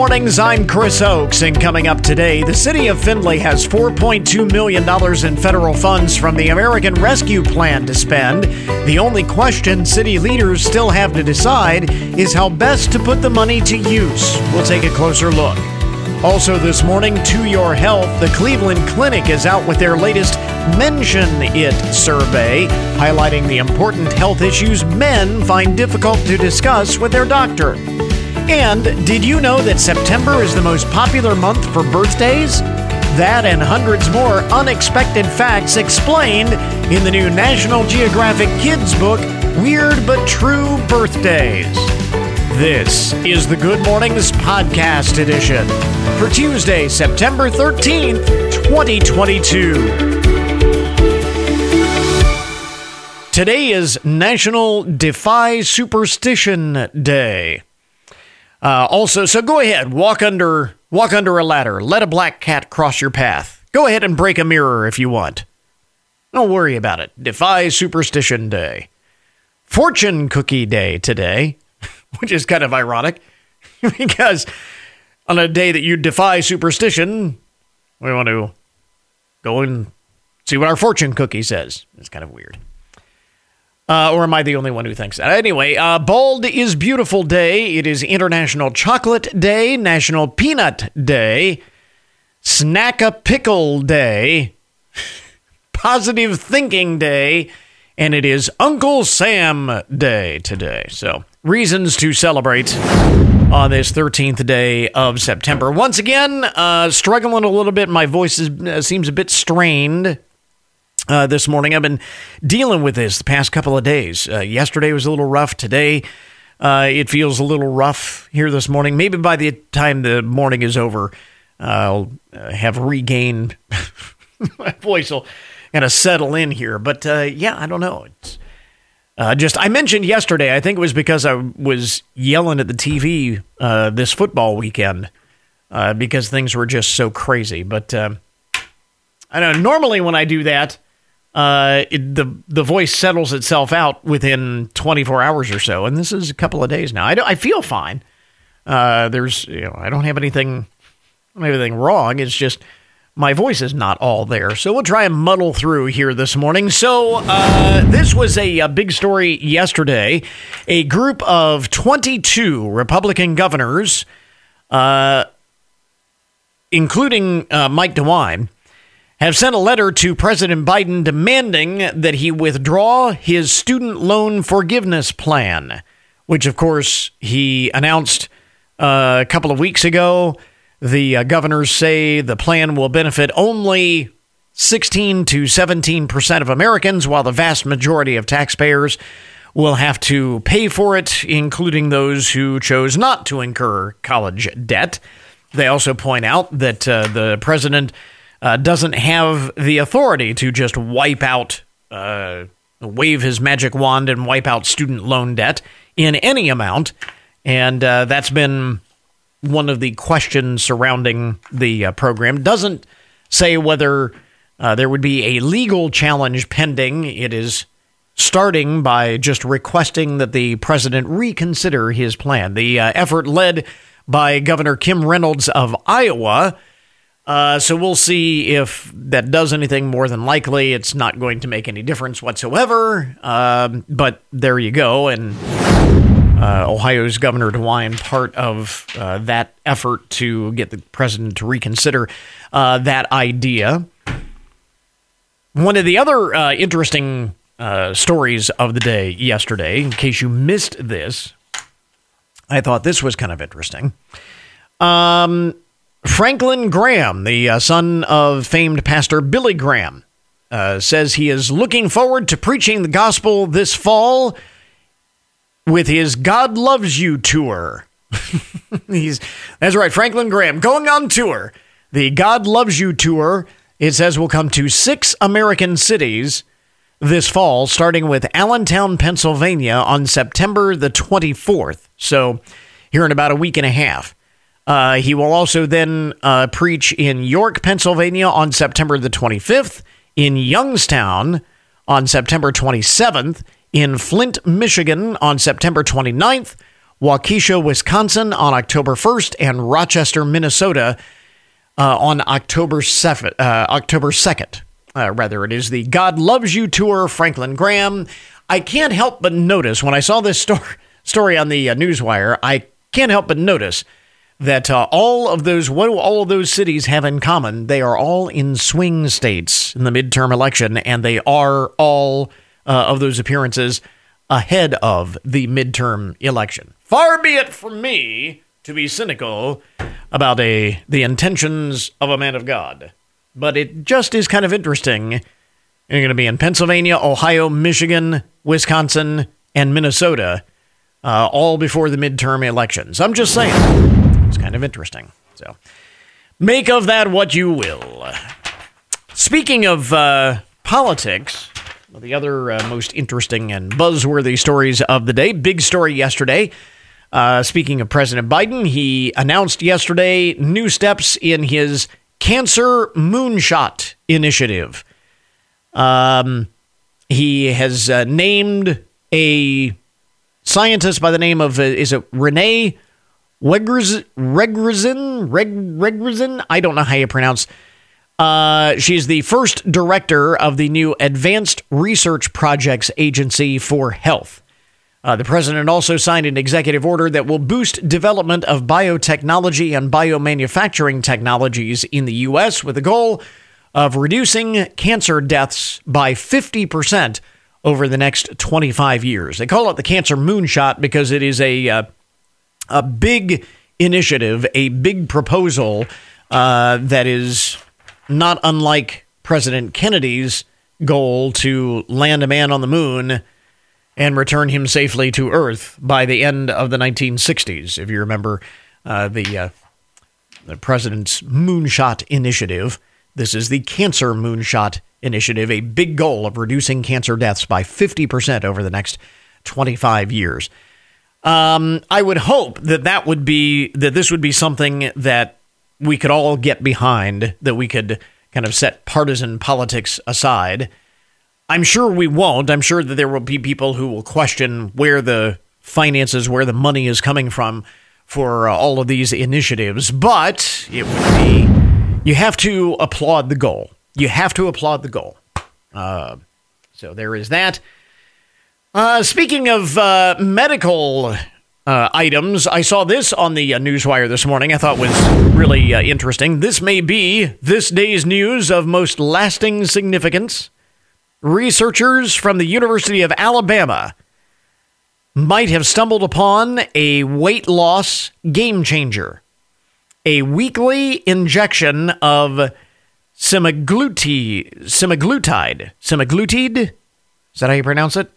mornings. I'm Chris Oakes, and coming up today, the city of Findlay has $4.2 million in federal funds from the American Rescue Plan to spend. The only question city leaders still have to decide is how best to put the money to use. We'll take a closer look. Also, this morning, to your health, the Cleveland Clinic is out with their latest Mention It survey, highlighting the important health issues men find difficult to discuss with their doctor. And did you know that September is the most popular month for birthdays? That and hundreds more unexpected facts explained in the new National Geographic Kids book, Weird But True Birthdays. This is the Good Mornings Podcast Edition for Tuesday, September 13th, 2022. Today is National Defy Superstition Day. Uh, also, so go ahead, walk under walk under a ladder. Let a black cat cross your path. Go ahead and break a mirror if you want. Don't worry about it. Defy Superstition Day. Fortune Cookie Day today, which is kind of ironic because on a day that you defy superstition, we want to go and see what our fortune cookie says. It's kind of weird. Uh, or am I the only one who thinks that? Anyway, uh, Bald is Beautiful Day. It is International Chocolate Day, National Peanut Day, Snack a Pickle Day, Positive Thinking Day, and it is Uncle Sam Day today. So, reasons to celebrate on this 13th day of September. Once again, uh, struggling a little bit. My voice is, uh, seems a bit strained uh, this morning. I've been dealing with this the past couple of days. Uh, yesterday was a little rough. Today, uh, it feels a little rough here this morning. Maybe by the time the morning is over, I'll uh, have regained my voice will kind of settle in here. But uh, yeah, I don't know. It's uh, just I mentioned yesterday. I think it was because I was yelling at the TV this football weekend because things were just so crazy. But I don't know. Normally, when I do that, uh, it, the the voice settles itself out within 24 hours or so, and this is a couple of days now. I, I feel fine. Uh, there's you know I don't have anything anything wrong. It's just my voice is not all there. So we'll try and muddle through here this morning. So uh, this was a, a, big story yesterday. A group of 22 Republican governors, uh, including uh, Mike DeWine have sent a letter to President Biden demanding that he withdraw his student loan forgiveness plan, which, of course, he announced uh, a couple of weeks ago. The uh, governors say the plan will benefit only 16 to 17 percent of Americans, while the vast majority of taxpayers will have to pay for it, including those who chose not to incur college debt. They also point out that uh, the president uh, doesn't have the authority to just wipe out, uh, wave his magic wand and wipe out student loan debt in any amount. And uh, that's been one of the questions surrounding the uh, program. Doesn't say whether uh, there would be a legal challenge pending. It is starting by just requesting that the president reconsider his plan. The uh, effort led by Governor Kim Reynolds of Iowa uh, so we'll see if that does anything. More than likely, it's not going to make any difference whatsoever. Um, but there you go. And uh, Ohio's Governor DeWine, part of uh, that effort to get the president to reconsider uh, that idea. One of the other uh, interesting uh, stories of the day yesterday, in case you missed this, I thought this was kind of interesting. Um, Franklin Graham, the uh, son of famed pastor Billy Graham, uh, says he is looking forward to preaching the gospel this fall with his God Loves You tour. He's that's right, Franklin Graham going on tour. The God Loves You tour. It says will come to six American cities this fall, starting with Allentown, Pennsylvania, on September the 24th. So, here in about a week and a half. Uh, he will also then uh, preach in York, Pennsylvania on September the 25th, in Youngstown on September 27th, in Flint, Michigan on September 29th, Waukesha, Wisconsin on October 1st, and Rochester, Minnesota uh, on October 7th. Uh, October 2nd. Uh, rather, it is the God Loves You tour, Franklin Graham. I can't help but notice when I saw this story, story on the uh, Newswire, I can't help but notice that uh, all of those what do all of those cities have in common? They are all in swing states in the midterm election, and they are all uh, of those appearances ahead of the midterm election. Far be it from me to be cynical about a the intentions of a man of God, but it just is kind of interesting. You're going to be in Pennsylvania, Ohio, Michigan, Wisconsin, and Minnesota, uh, all before the midterm elections. I'm just saying, it's kind of interesting. So, make of that what you will. Speaking of uh, politics, well, the other uh, most interesting and buzzworthy stories of the day, big story yesterday uh, speaking of President Biden, he announced yesterday new steps in his cancer moonshot initiative. Um, he has uh, named a scientist by the name of, uh, is it Renee Regresin? Regresin? I don't know how you pronounce uh, she's the first director of the new Advanced Research Projects Agency for Health. Uh, the president also signed an executive order that will boost development of biotechnology and biomanufacturing technologies in the U.S. with the goal of reducing cancer deaths by 50% over the next 25 years. They call it the Cancer Moonshot because it is a, uh, a big initiative, a big proposal uh, that is not unlike President Kennedy's goal to land a man on the moon and return him safely to Earth by the end of the 1960s. If you remember uh, the, uh, the president's moonshot initiative, this is the Cancer Moonshot Initiative, a big goal of reducing cancer deaths by 50% over the next 25 years. Um, I would hope that that would be that this would be something that we could all get behind, that we could kind of set partisan politics aside I'm sure we won't. I'm sure that there will be people who will question where the finances, where the money is coming from for uh, all of these initiatives. But it would be, you have to applaud the goal. You have to applaud the goal. Uh, so there is that. Uh, speaking of uh, medical uh, items, I saw this on the uh, Newswire this morning. I thought was really interesting. This may be this day's news of most lasting significance researchers from the University of Alabama might have stumbled upon a weight loss game changer. A weekly injection of semaglutide, semaglutide, semaglutide. Is that how you pronounce it?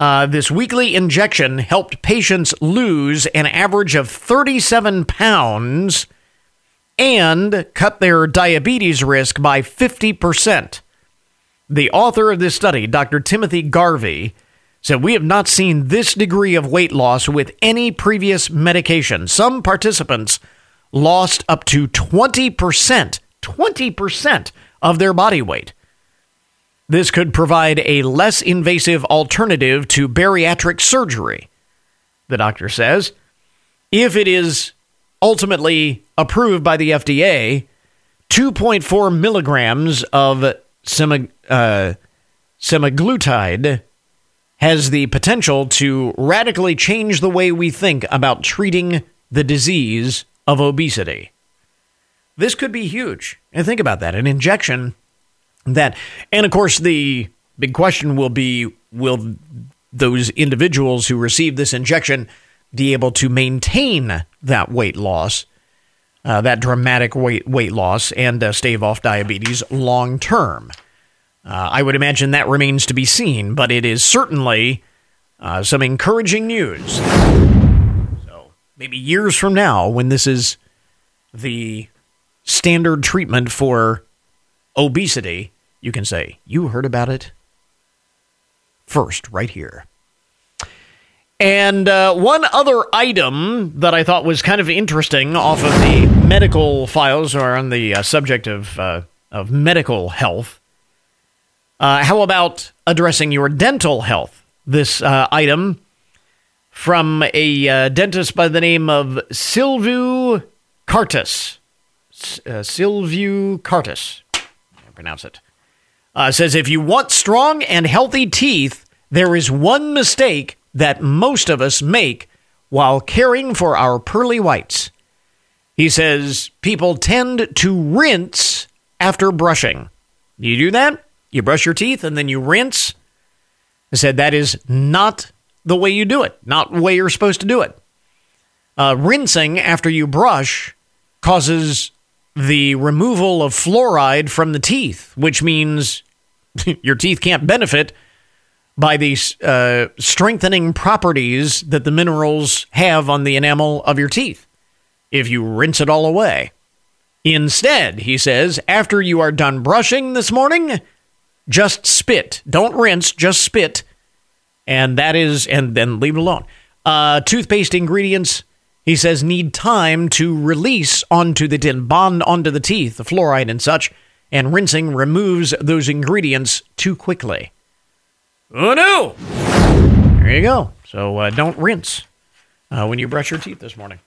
Uh, this weekly injection helped patients lose an average of 37 pounds and cut their diabetes risk by 50%. The author of this study, Dr. Timothy Garvey, said we have not seen this degree of weight loss with any previous medication. Some participants lost up to 20%, 20% of their body weight. This could provide a less invasive alternative to bariatric surgery, the doctor says. If it is ultimately approved by the FDA, 2.4 milligrams of uh, semaglutide has the potential to radically change the way we think about treating the disease of obesity. This could be huge. And think about that an injection that, and of course, the big question will be will those individuals who receive this injection be able to maintain that weight loss, uh, that dramatic weight, weight loss, and uh, stave off diabetes long term? Uh, I would imagine that remains to be seen, but it is certainly uh, some encouraging news. So maybe years from now, when this is the standard treatment for obesity, you can say, You heard about it first, right here. And uh, one other item that I thought was kind of interesting off of the medical files or on the uh, subject of, uh, of medical health uh, how about addressing your dental health? This uh, item from a uh, dentist by the name of Silviu Cartus. Uh, Silviu Cartus. Pronounce it. Uh, says if you want strong and healthy teeth, there is one mistake that most of us make while caring for our pearly whites. He says people tend to rinse after brushing. You do that? You brush your teeth and then you rinse? I said that is not the way you do it, not the way you're supposed to do it. Uh, rinsing after you brush causes the removal of fluoride from the teeth, which means your teeth can't benefit by these uh, strengthening properties that the minerals have on the enamel of your teeth if you rinse it all away. Instead, he says, after you are done brushing this morning, just spit. Don't rinse, just spit. And that is, and then leave it alone. Uh, toothpaste ingredients, he says, need time to release onto the tin, bond onto the teeth, the fluoride and such, and rinsing removes those ingredients too quickly. Oh no! There you go. So uh, don't rinse uh, when you brush your teeth this morning.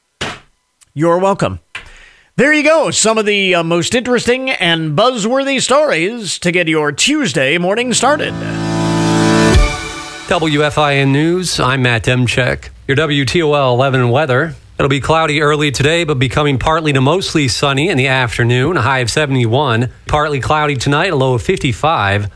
You're welcome. There you go. Some of the uh, most interesting and buzzworthy stories to get your Tuesday morning started. WFIN News, I'm Matt Demchek. Your WTOL 11 weather. It'll be cloudy early today, but becoming partly to mostly sunny in the afternoon, a high of 71. Partly cloudy tonight, a low of 55.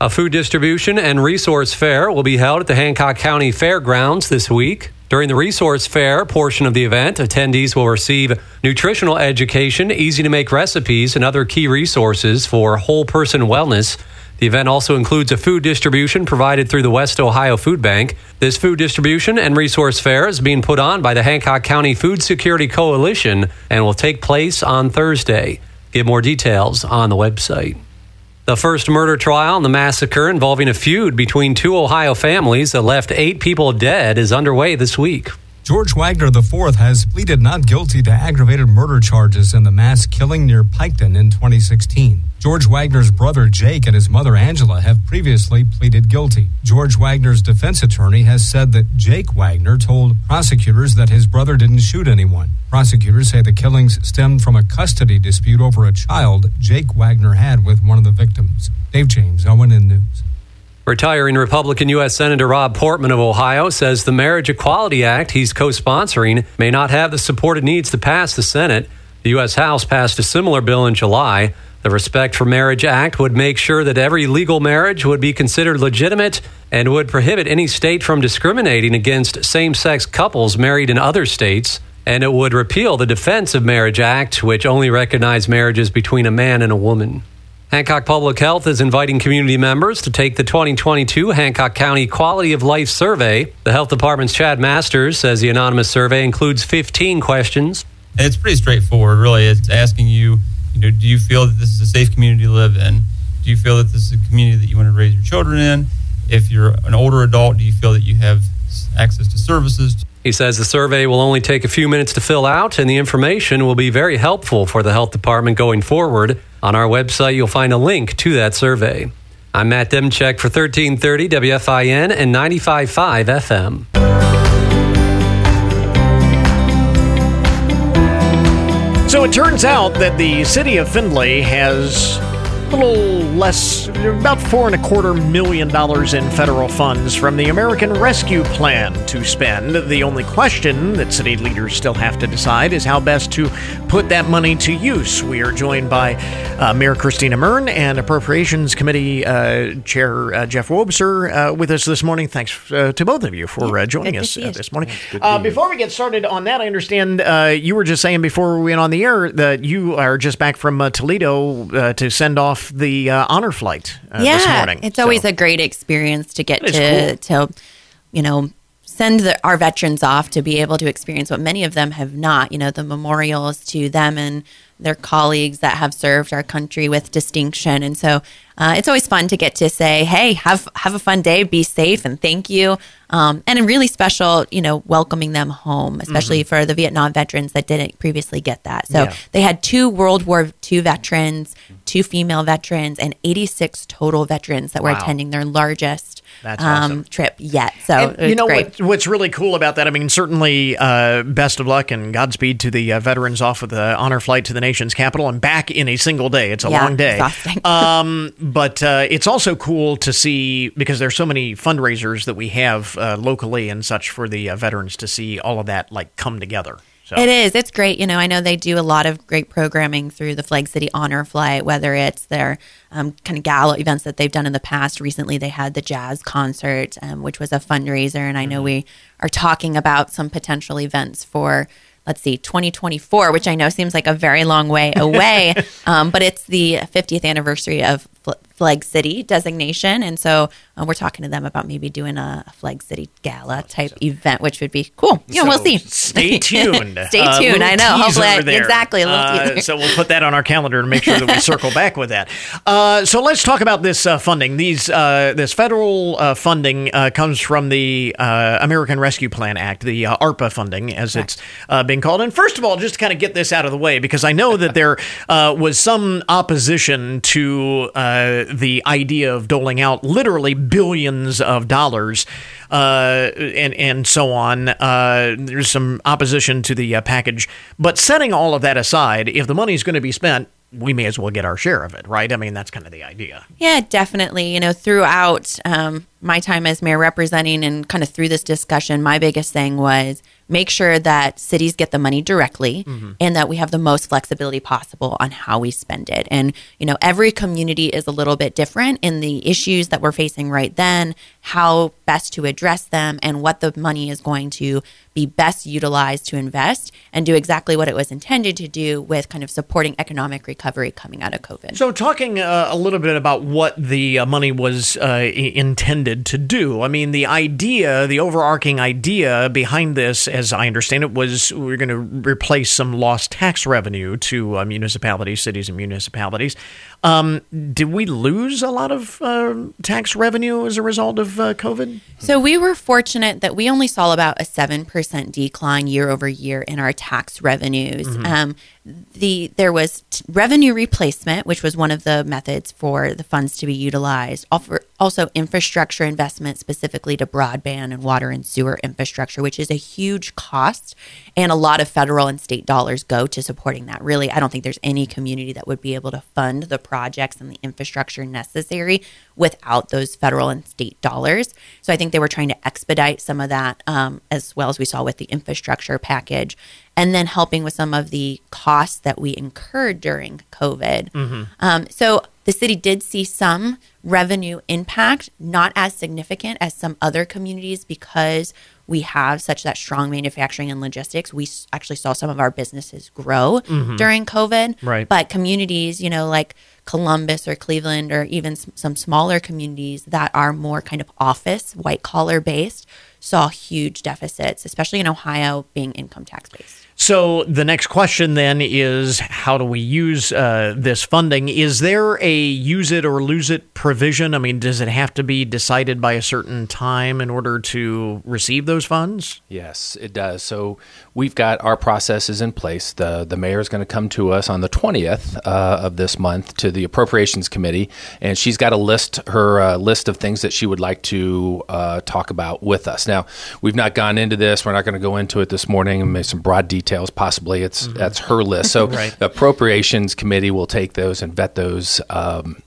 A food distribution and resource fair will be held at the Hancock County Fairgrounds this week. During the resource fair portion of the event, attendees will receive nutritional education, easy to make recipes, and other key resources for whole person wellness. The event also includes a food distribution provided through the West Ohio Food Bank. This food distribution and resource fair is being put on by the Hancock County Food Security Coalition and will take place on Thursday. Get more details on the website. The first murder trial in the massacre involving a feud between two Ohio families that left eight people dead is underway this week. George Wagner IV has pleaded not guilty to aggravated murder charges in the mass killing near Piketon in 2016. George Wagner's brother Jake and his mother Angela have previously pleaded guilty. George Wagner's defense attorney has said that Jake Wagner told prosecutors that his brother didn't shoot anyone. Prosecutors say the killings stemmed from a custody dispute over a child Jake Wagner had with one of the victims. Dave James, ONN News. Retiring Republican U.S. Senator Rob Portman of Ohio says the Marriage Equality Act he's co sponsoring may not have the support it needs to pass the Senate. The U.S. House passed a similar bill in July. The Respect for Marriage Act would make sure that every legal marriage would be considered legitimate and would prohibit any state from discriminating against same sex couples married in other states. And it would repeal the Defense of Marriage Act, which only recognized marriages between a man and a woman. Hancock Public Health is inviting community members to take the 2022 Hancock County Quality of Life Survey. The Health Department's Chad Masters says the anonymous survey includes 15 questions. It's pretty straightforward, really. It's asking you, you know, do you feel that this is a safe community to live in? Do you feel that this is a community that you want to raise your children in? If you're an older adult, do you feel that you have access to services? He says the survey will only take a few minutes to fill out, and the information will be very helpful for the health department going forward. On our website, you'll find a link to that survey. I'm Matt Demchek for 1330 WFIN and 95.5 FM. So it turns out that the city of Findlay has little less, about four and a quarter million dollars in federal funds from the American Rescue Plan to spend. The only question that city leaders still have to decide is how best to put that money to use. We are joined by uh, Mayor Christina Muryn and Appropriations Committee uh, Chair uh, Jeff Wobser uh, with us this morning. Thanks uh, to both of you for uh, joining us this morning. before we get started on that, I understand you were just saying before we went on the air that you are just back from Toledo to send off the uh, honor flight uh, yeah, this morning. It's so. always a great experience to get to cool. to you know send the, our veterans off to be able to experience what many of them have not. You know, the memorials to them and their colleagues that have served our country with distinction. And so uh, it's always fun to get to say, "Hey, have have a fun day, be safe, and thank you." Um, and a really special, you know, welcoming them home, especially mm-hmm. for the Vietnam veterans that didn't previously get that. So yeah. they had two World War II veterans, two female veterans, and 86 total veterans that were attending their largest um, awesome. trip yet. So you know what, what's really cool about that? I mean, certainly uh, best of luck and Godspeed to the uh, veterans off of the honor flight to the nation's capital and back in a single day. It's a yeah, long day. Um, but uh, it's also cool to see because there's so many fundraisers that we have uh, locally and such for the uh, veterans to see all of that like come together. So. It is. It's great. You know, I know they do a lot of great programming through the Flag City Honor Flight, whether it's their um, kind of gala events that they've done in the past. Recently, they had the jazz concert, um, which was a fundraiser. And I know mm-hmm. we are talking about some potential events for let's see, 2024, which I know seems like a very long way away, um, but it's the 50th anniversary of Flag City designation. And so uh, we're talking to them about maybe doing a, Flag City gala type so, event, which would be cool. You know, so we'll see. Stay tuned. stay uh, tuned. Uh, I know. Hopefully, I, exactly. Uh, so we'll put that on our calendar to make sure that we circle back with that. Uh, so let's talk about this uh, funding. These this federal funding comes from the American Rescue Plan Act, the ARPA funding, as Correct. it's being called. And first of all, just to kind of get this out of the way, because I know that there was some opposition to the idea of doling out literally billions of dollars uh, and and so on. Uh, there's some opposition to the uh, package, but setting all of that aside, if the money is going to be spent we may as well get our share of it, right? I mean, that's kind of the idea. Yeah, definitely. You know, throughout um, my time as mayor representing and kind of through this discussion, my biggest thing was make sure that cities get the money directly mm-hmm. and that we have the most flexibility possible on how we spend it. And, you know, every community is a little bit different in the issues that we're facing right then, how best to address them, and what the money is going to be best utilized to invest and do exactly what it was intended to do with kind of supporting economic recovery coming out of COVID. So, talking uh, a little bit about what the uh, money was uh, intended to do, I mean, the idea, the overarching idea behind this, as I understand it, was we are going to replace some lost tax revenue to uh, municipalities, cities, and municipalities. Um, did we lose a lot of uh, tax revenue as a result of uh, COVID? So we were fortunate that we only saw about a seven percent decline year over year in our tax revenues. Mm-hmm. Um, the there was t- revenue replacement, which was one of the methods for the funds to be utilized. Also, infrastructure investment, specifically to broadband and water and sewer infrastructure, which is a huge cost, and a lot of federal and state dollars go to supporting that. Really, I don't think there's any community that would be able to fund the projects and the infrastructure necessary without those federal and state dollars. So I think they were trying to expedite some of that, um, as well as we saw with the infrastructure package, and then helping with some of the costs that we incurred during COVID. Mm-hmm. Um, so the city did see some revenue impact, not as significant as some other communities because we have such that strong manufacturing and logistics. We actually saw some of our businesses grow mm-hmm. during COVID. Right. But communities, you know, like Columbus or Cleveland or even some smaller communities that are more kind of office, white collar based, saw huge deficits, especially in Ohio being income tax based. So the next question then is how do we use uh, this funding? Is there a use it or lose it provision? I mean, does it have to be decided by a certain time in order to receive those funds? Yes, it does. So we've got our processes in place. The the mayor is going to come to us on the 20th uh, of this month to the appropriations committee, and she's got a list her uh, list of things that she would like to uh, talk about with us. Now, we've not gone into this. We're not going to go into it this morning and make some broad details details. Possibly, it's mm-hmm. that's her list. So right. the appropriations committee will take those and vet those. Um,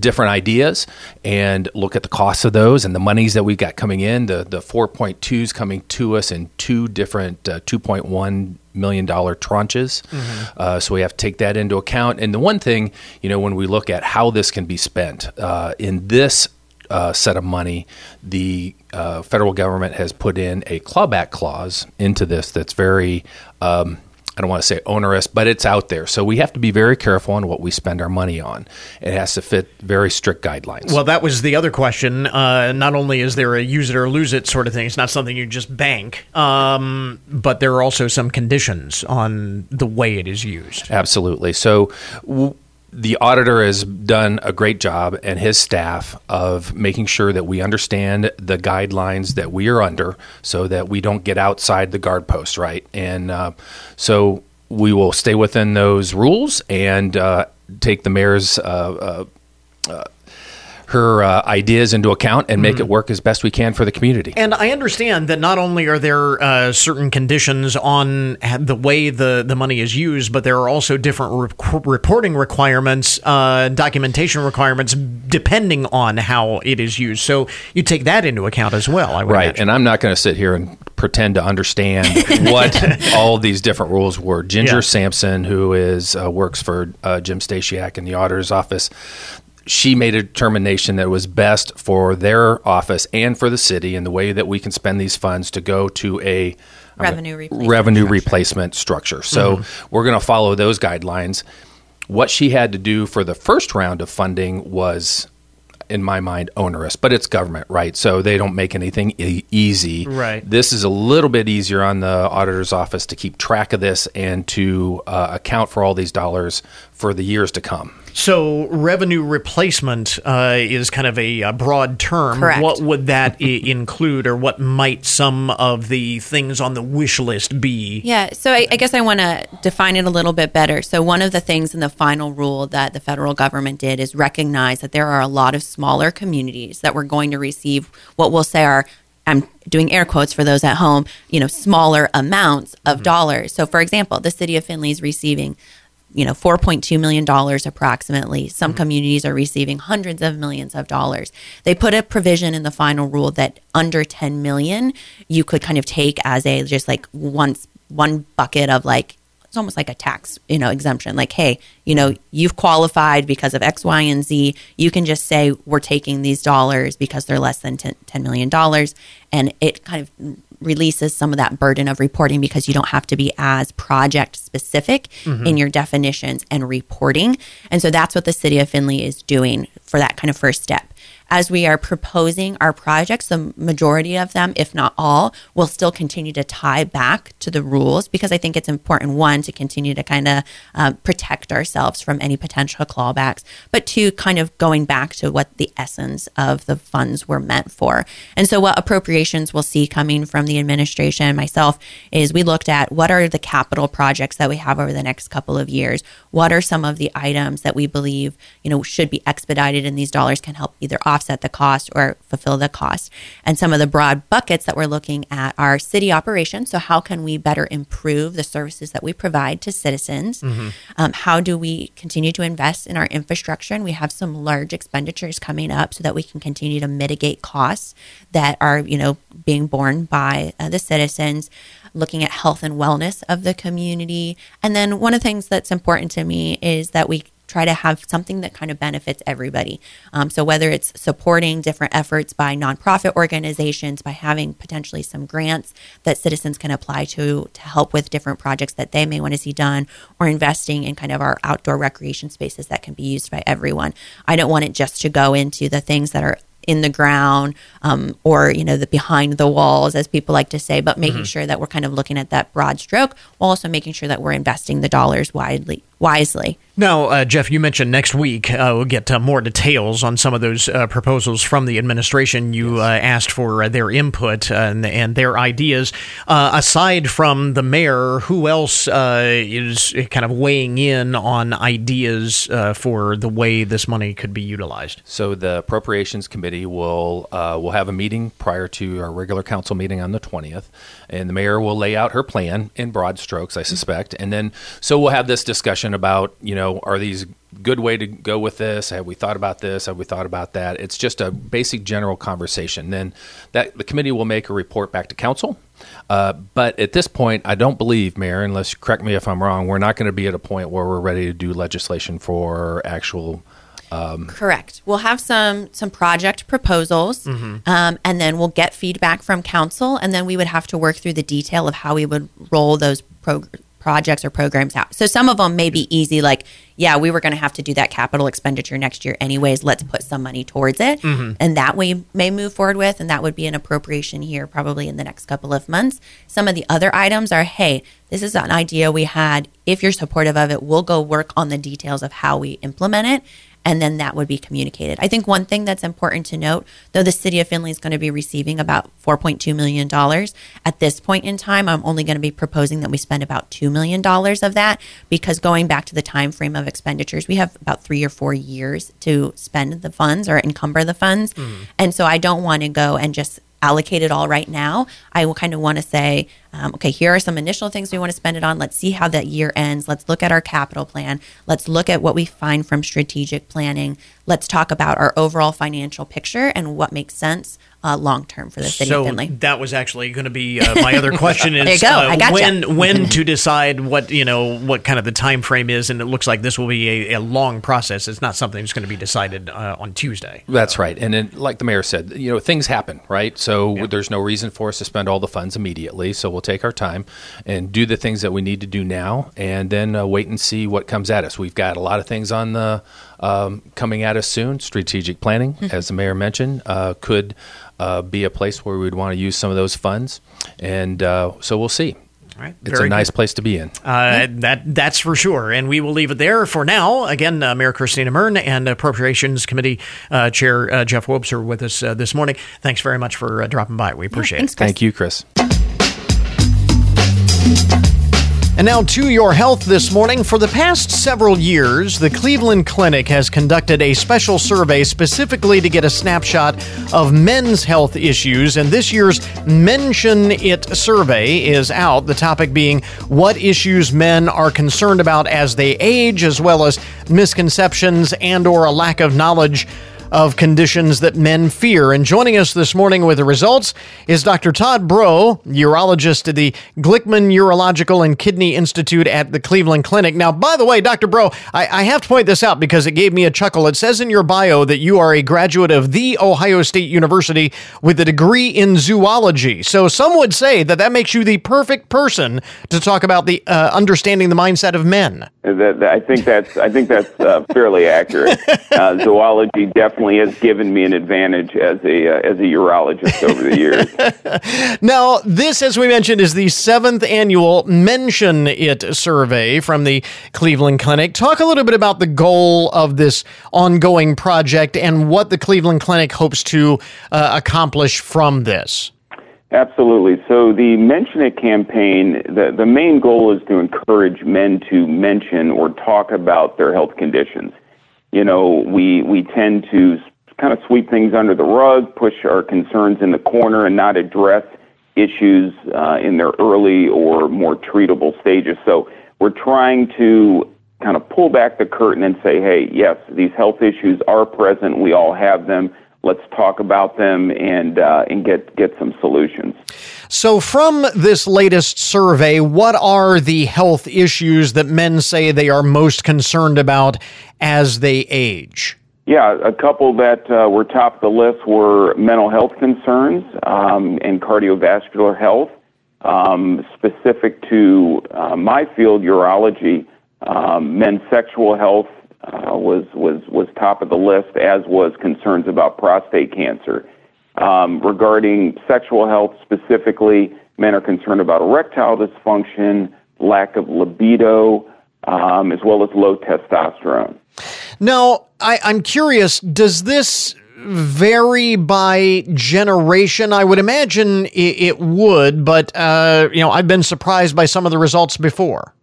different ideas and look at the costs of those and the monies that we've got coming in the the 4.2s coming to us in two different uh, 2.1 million dollar tranches mm-hmm. uh, so we have to take that into account and the one thing you know when we look at how this can be spent uh, in this uh, set of money, the uh, federal government has put in a clawback clause into this that's very, um, I don't want to say onerous, but it's out there. So we have to be very careful on what we spend our money on. It has to fit very strict guidelines. Well, that was the other question. Uh, not only is there a use it or lose it sort of thing, it's not something you just bank, um, but there are also some conditions on the way it is used. Absolutely. So, w- the auditor has done a great job and his staff of making sure that we understand the guidelines that we are under so that we don't get outside the guard post, right? And uh, so we will stay within those rules and uh, take the mayor's uh, uh, uh her uh, ideas into account and make mm. it work as best we can for the community. And I understand that not only are there uh, certain conditions on the way the, the money is used, but there are also different re- reporting requirements, uh, documentation requirements, depending on how it is used. So you take that into account as well. I would right. Imagine. And I'm not going to sit here and pretend to understand what all these different rules were. Ginger yeah. Sampson, who is uh, works for uh, Jim Staschiak in the auditor's office, she made a determination that it was best for their office and for the city and the way that we can spend these funds to go to a revenue replacement revenue structure. replacement structure. So mm-hmm. we're going to follow those guidelines. What she had to do for the first round of funding was in my mind onerous but it's government right so they don't make anything e- easy right this is a little bit easier on the auditor's office to keep track of this and to uh, account for all these dollars for the years to come so revenue replacement uh, is kind of a, a, broad term. Correct. What would that I- include, or what might some of the things on the wish list be? Yeah. So I, I guess I want to define it a little bit better. So one of the things in the final rule that the federal government did is recognize that there are a lot of smaller communities that were going to receive what we'll say are I'm doing air quotes for those at home, you know, smaller amounts of mm-hmm. dollars. So, for example, the city of Findlay is receiving you know, $4.2 million approximately. Some mm-hmm. communities are receiving hundreds of millions of dollars. They put a provision in the final rule that under 10 million, you could kind of take as a just like once one bucket of like it's almost like a tax, you know, exemption. Like, hey, you know, you've qualified because of X, Y, and Z. You can just say we're taking these dollars because they're less than $10 million. And it kind of releases some of that burden of reporting because you don't have to be as project specific mm-hmm. in your definitions and reporting. And so that's what the city of Findlay is doing for that kind of first step as we are proposing our projects, the majority of them, if not all, will still continue to tie back to the rules because I think it's important, one, to continue to kind of uh, protect ourselves from any potential clawbacks, but two, kind of going back to what the essence of the funds were meant for. And so, what appropriations we'll see coming from the administration, myself, is we looked at what are the capital projects that we have over the next couple of years? What are some of the items that we believe, you know, should be expedited and these dollars can help either offset the cost or fulfill the cost. And some of the broad buckets that we're looking at are city operations. So, how can we better improve the services that we provide to citizens? Mm-hmm. Um, how do we continue to invest in our infrastructure? And we have some large expenditures coming up so that we can continue to mitigate costs that are, you know, being borne by uh, the citizens looking at health and wellness of the community. And then one of the things that's important to me is that we try to have something that kind of benefits everybody. Um, so whether it's supporting different efforts by nonprofit organizations, by having potentially some grants that citizens can apply to to help with different projects that they may want to see done, or investing in kind of our outdoor recreation spaces that can be used by everyone. I don't want it just to go into the things that are in the ground um, or you know the behind the walls as people like to say but making mm-hmm. sure that we're kind of looking at that broad stroke while also making sure that we're investing the dollars widely wisely now, uh, Jeff, you mentioned next week uh, we'll get uh, more details on some of those uh, proposals from the administration. You uh, asked for uh, their input and, and, their ideas. aside from the mayor, who else is kind of weighing in on ideas for the way this money could be utilized? So the Appropriations Committee will will have a meeting prior to our regular council meeting on the twentieth, and the mayor will lay out her plan in broad strokes, I suspect, and then so we'll have this discussion about you know are these good way to go with this? Have we thought about this? Have we thought about that? It's just a basic general conversation. Then that the committee will make a report back to council. Uh, but at this point, I don't believe, Mayor, unless you correct me if I'm wrong, we're not going to be at a point where we're ready to do legislation for actual. Um, Correct. We'll have some some project proposals, mm-hmm. um, and then we'll get feedback from council, and then we would have to work through the detail of how we would roll those pro- projects or programs out. So some of them may be easy, like, yeah, we were going to have to do that capital expenditure next year anyways. Let's put some money towards it. Mm-hmm. And that we may move forward with. And that would be an appropriation here probably in the next couple of months. Some of the other items are, hey, this is an idea we had. If you're supportive of it, we'll go work on the details of how we implement it and then that would be communicated. I think one thing that's important to note, though the city of Findlay is going to be receiving about $4.2 million, at this point in time, I'm only going to be proposing that we spend about $2 million of that because going back to the time frame of expenditures, we have about three or four years to spend the funds or encumber the funds. Mm. And so I don't want to go and just allocate it all right now. I will kind of want to say, um, okay, here are some initial things we want to spend it on. Let's see how that year ends. Let's look at our capital plan. Let's look at what we find from strategic planning. Let's talk about our overall financial picture and what makes sense uh, long term for the city so of Findlay. That was actually going to be uh, my other question. Is there you go. Uh, I gotcha. when when to decide what you know what kind of the time frame is, and it looks like this will be a, a long process. It's not something that's going to be decided uh, on Tuesday. That's right, and then, like the mayor said, you know things happen, right? So yeah. there's no reason for us to spend all the funds immediately. So we'll take our time and do the things that we need to do now, and then uh, wait and see what comes at us. We've got a lot of things on the um, coming at us soon. Strategic planning, mm-hmm. as the mayor mentioned, uh, could uh, be a place where we'd want to use some of those funds. And uh, so we'll see. All right. It's a nice good. place to be in. Uh, that that's for sure, and we will leave it there for now. Again, uh, Mayor Christina Muryn and Appropriations Committee uh, Chair uh, Jeff Wobser are with us uh, this morning. Thanks very much for uh, dropping by. We appreciate yeah, thanks, it. Thank you, Chris. And now to your health this morning. For the past several years, the Cleveland Clinic has conducted a special survey specifically to get a snapshot of men's health issues. And this year's Mention It survey is out. The topic being what issues men are concerned about as they age, as well as misconceptions and or a lack of knowledge of conditions that men fear. And joining us this morning with the results is Dr. Todd Bro, urologist at the Glickman Urological and Kidney Institute at the Cleveland Clinic. Now, by the way, Dr. Bro, I, I have to point this out because it gave me a chuckle. It says in your bio that you are a graduate of The Ohio State University with a degree in zoology. So some would say that that makes you the perfect person to talk about the uh, understanding the mindset of men. That, that, I think that's I think that's uh, fairly accurate. Uh, zoology definitely has given me an advantage as a uh, as a urologist over the years. now, this, as we mentioned, is the seventh annual Mention It survey from the Cleveland Clinic. Talk a little bit about the goal of this ongoing project and what the Cleveland Clinic hopes to uh, accomplish from this. Absolutely. So the Mention It campaign, the, the main goal is to encourage men to mention or talk about their health conditions. You know, we, we tend to kind of sweep things under the rug, push our concerns in the corner, and not address issues uh, in their early or more treatable stages. So we're trying to kind of pull back the curtain and say, hey, yes, these health issues are present. We all have them let's talk about them and uh, and get get some solutions. So, from this latest survey, what are the health issues that men say they are most concerned about as they age? Yeah, a couple that uh, were top of the list were mental health concerns um, and cardiovascular health. Um, specific to uh, my field, urology, um, men's sexual health, uh, was was was top of the list, as was concerns about prostate cancer. Um, regarding sexual health specifically, men are concerned about erectile dysfunction, lack of libido, um, as well as low testosterone. Now, I, I'm curious. Does this vary by generation? I would imagine it, it would, but uh, you know, I've been surprised by some of the results before.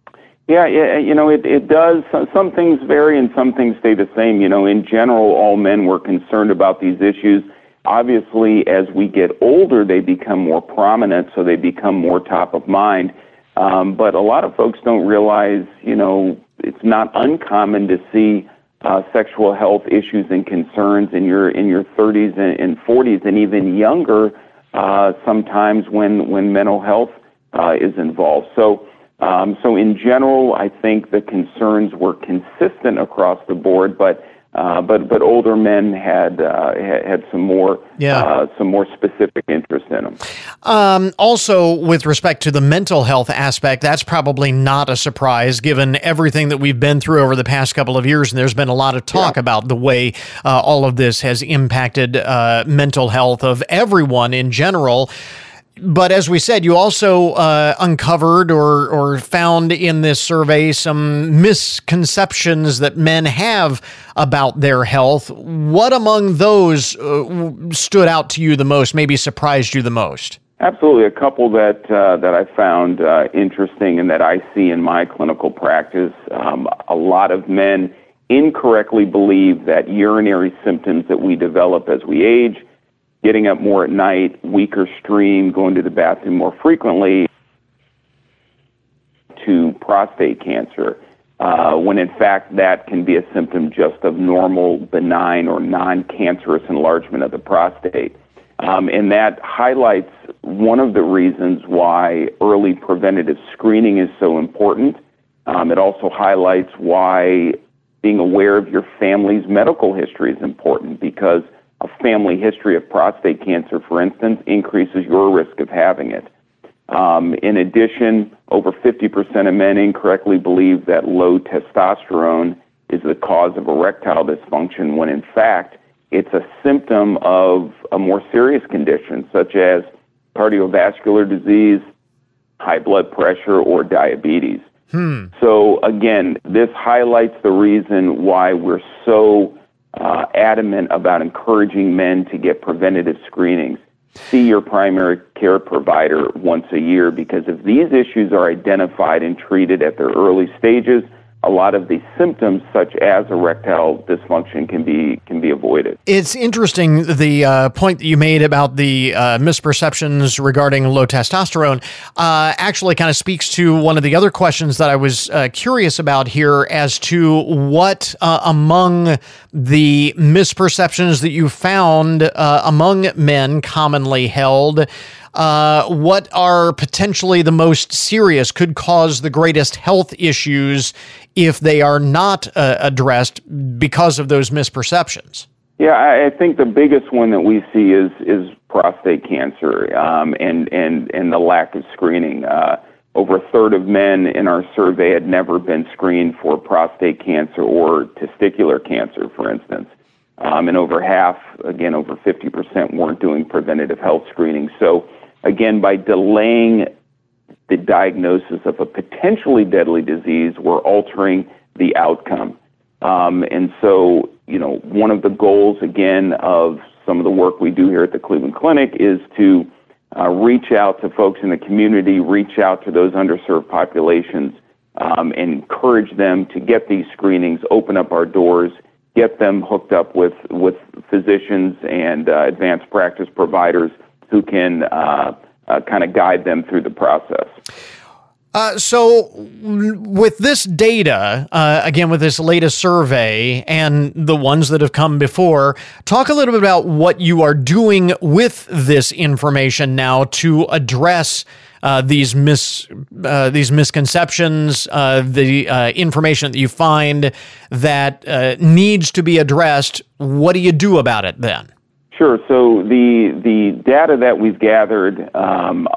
Yeah, yeah, you know, it, it does. Some things vary and some things stay the same. You know, in general, all men were concerned about these issues. Obviously, as we get older, they become more prominent, so they become more top of mind. Um, but a lot of folks don't realize, you know, it's not uncommon to see uh, sexual health issues and concerns in your in your 30s and, and 40s, and even younger. Uh, sometimes when when mental health uh, is involved. So um, so in general, I think the concerns were consistent across the board, but Uh, but but older men had uh, had, some more Yeah. uh, some more specific interest in them. Um, also, with respect to the mental health aspect, that's probably not a surprise given everything that we've been through over the past couple of years. And there's been a lot of talk about the way uh, all of this has impacted uh, mental health of everyone in general. But as we said, you also uh, uncovered or, or found in this survey some misconceptions that men have about their health. What among those uh, stood out to you the most, maybe surprised you the most? Absolutely, a couple that uh, that I found uh, interesting and that I see in my clinical practice. Um, a lot of men incorrectly believe that urinary symptoms that we develop as we age, getting up more at night, weaker stream, going to the bathroom more frequently, to prostate cancer. Uh, when in fact that can be a symptom just of normal, benign, or non-cancerous enlargement of the prostate. Um, and that highlights one of the reasons why early preventative screening is so important. Um, it also highlights why being aware of your family's medical history is important because a family history of prostate cancer, for instance, increases your risk of having it. Um, in addition, over 50% of men incorrectly believe that low testosterone is the cause of erectile dysfunction when in fact it's a symptom of a more serious condition such as cardiovascular disease, high blood pressure, or diabetes. So again, this highlights the reason why we're so uh, adamant about encouraging men to get preventative screenings. See your primary care provider once a year because if these issues are identified and treated at their early stages, a lot of the symptoms such as erectile dysfunction can be can be avoided. It's interesting the uh, point that you made about the uh, misperceptions regarding low testosterone uh, actually kind of speaks to one of the other questions that I was uh, curious about here as to what uh, among the misperceptions that you found uh, among men commonly held. Uh, what are potentially the most serious, could cause the greatest health issues if they are not uh, addressed because of those misperceptions? Yeah, I, I think the biggest one that we see is is prostate cancer um, and and and the lack of screening. Uh, over a third of men in our survey had never been screened for prostate cancer or testicular cancer, for instance. Um, and over half, again, over 50%, weren't doing preventative health screening. So, again, by delaying the diagnosis of a potentially deadly disease, we're altering the outcome. Um, and so, you know, one of the goals, again, of some of the work we do here at the Cleveland Clinic is to uh, reach out to folks in the community, reach out to those underserved populations, um, and encourage them to get these screenings, open up our doors, get them hooked up with, with physicians and uh, advanced practice providers who can uh, uh, kind of guide them through the process. Uh, so, with this data, uh, again, with this latest survey and the ones that have come before, talk a little bit about what you are doing with this information now to address uh, these mis uh, these misconceptions, uh, the uh, information that you find that needs to be addressed. What do you do about it then? Sure. So the the data that we've gathered um,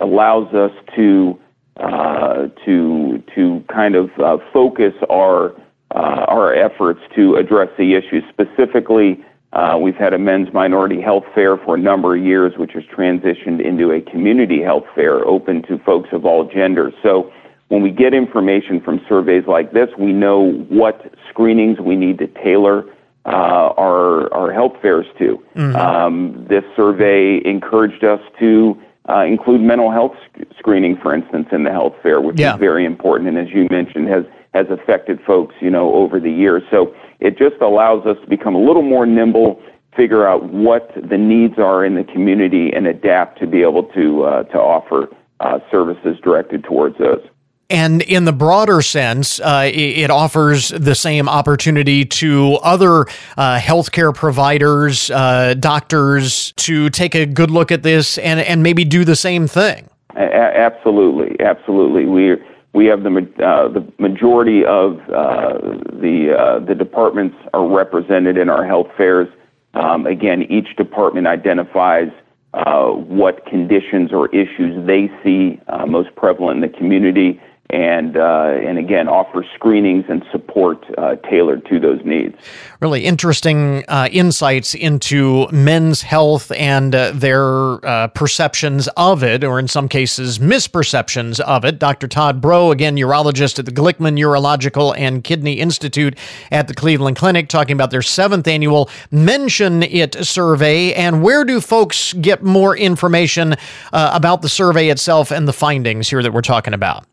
allows us to uh, to to kind of uh, focus our uh, our efforts to address the issue. Specifically, uh, we've had a men's minority health fair for a number of years, which has transitioned into a community health fair open to folks of all genders. So when we get information from surveys like this, we know what screenings we need to tailor uh, our our health fairs to. Um, this survey encouraged us to uh, include mental health sc- screening, for instance, in the health fair, which Yeah. is very important, and as you mentioned, has has affected folks, you know, over the years. So it just allows us to become a little more nimble, figure out what the needs are in the community, and adapt to be able to uh, to offer uh, services directed towards those. And in the broader sense, uh, it, offers the same opportunity to other uh, healthcare providers, uh, doctors, to take a good look at this and, and maybe do the same thing. A- absolutely, absolutely. We we have the uh, the majority of uh, the uh, the departments are represented in our health fairs. Um, again, each department identifies what conditions or issues they see most prevalent in the community, and uh, and again offer screenings and support uh, tailored to those needs. Really interesting uh, insights into men's health and uh, their uh, perceptions of it, or in some cases misperceptions of it. Dr. Todd Broe, again urologist at the Glickman Urological and Kidney Institute at the Cleveland Clinic, talking about their seventh annual Mention It survey and where do folks get more information uh, about the survey itself and the findings here that we're talking about.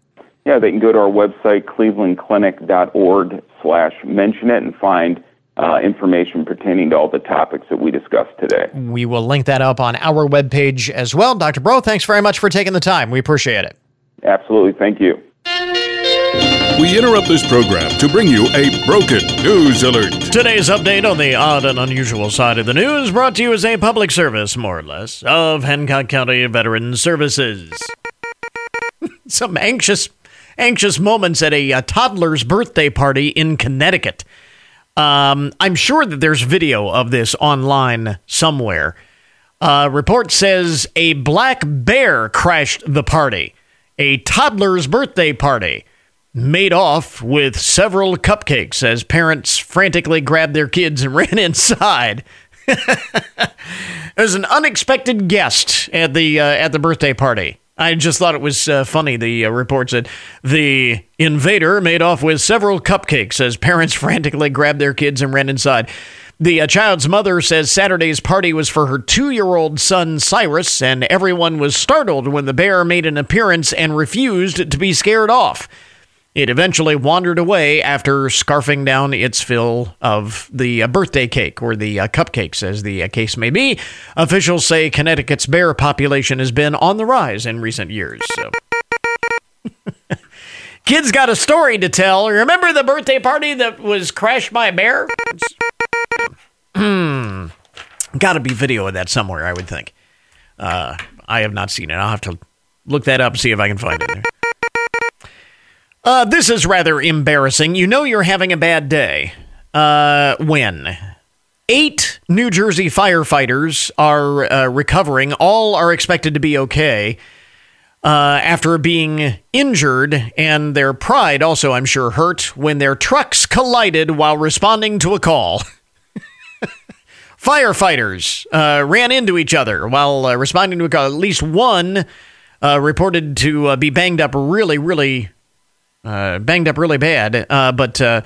Yeah, they can go to our website, clevelandclinic.org slash mention it and find uh, information pertaining to all the topics that we discussed today. We will link that up on our webpage as well. Dr. Broe, thanks very much for taking the time. We appreciate it. Absolutely. Thank you. We interrupt this program to bring you a broken news alert. Today's update on the odd and unusual side of the news brought to you as a public service, more or less, of Hancock County Veterans Services. Some anxious anxious moments at a, a toddler's birthday party in Connecticut. Um, I'm sure that there's video of this online somewhere. Uh, report says a black bear crashed the party, a toddler's birthday party, made off with several cupcakes as parents frantically grabbed their kids and ran inside. There's an unexpected guest at the uh, at the birthday party. I just thought it was uh, funny. The uh, report said the invader made off with several cupcakes as parents frantically grabbed their kids and ran inside. The uh, child's mother says Saturday's party was for her two year old son Cyrus, and everyone was startled when the bear made an appearance and refused to be scared off. It eventually wandered away after scarfing down its fill of the uh, birthday cake, or the uh, cupcakes, as the uh, case may be. Officials say Connecticut's bear population has been on the rise in recent years. So. Kids got a story to tell. Remember the birthday party that was crashed by a bear? Hmm. got to be video of that somewhere, I would think. I have not seen it. I'll have to look that up see if I can find it. Uh, this is rather embarrassing. You know you're having a bad day uh, when eight New Jersey firefighters are uh, recovering. All are expected to be okay uh, after being injured, and their pride also, I'm sure, hurt when their trucks collided while responding to a call. Firefighters uh, ran into each other while uh, responding to a call. At least one reported to be banged up really, really banged up really bad. Uh, but uh,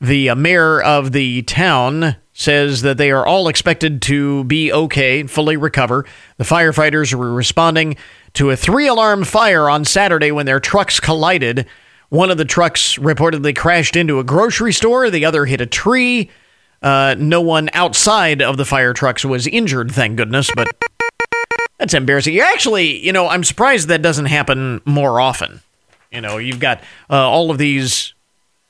the uh, mayor of the town says that they are all expected to be okay fully recover. The firefighters were responding to a three alarm fire on Saturday when their trucks collided. One of the trucks reportedly crashed into a grocery store, the other hit a tree. Uh, no one outside of the fire trucks was injured, thank goodness, but that's embarrassing. You actually, you know, I'm surprised that doesn't happen more often. You know, you've got uh, all of these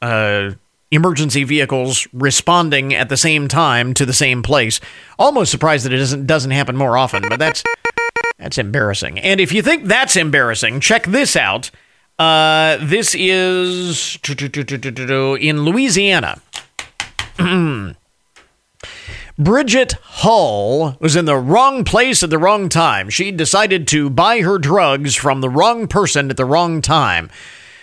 uh, emergency vehicles responding at the same time to the same place. Almost surprised that it doesn't doesn't happen more often, but that's that's embarrassing. And if you think that's embarrassing, check this out. Uh, this is in Louisiana. Bridget Hull was in the wrong place at the wrong time. She decided to buy her drugs from the wrong person at the wrong time.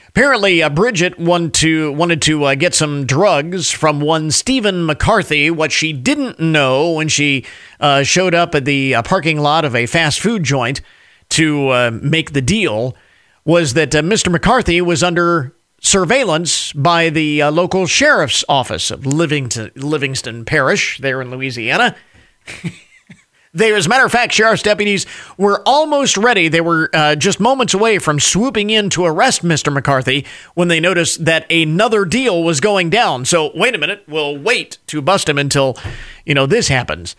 Apparently, uh, Bridget wanted to, wanted to uh, get some drugs from one Stephen McCarthy. What she didn't know when she uh, showed up at the uh, parking lot of a fast food joint to uh, make the deal was that uh, Mr. McCarthy was under surveillance by the uh, local sheriff's office of Livingston, Livingston Parish there in Louisiana. There, as a matter of fact, sheriff's deputies were almost ready. They were uh, just moments away from swooping in to arrest Mr. McCarthy when they noticed that another deal was going down. So, wait a minute, we'll wait to bust him until, you know, this happens.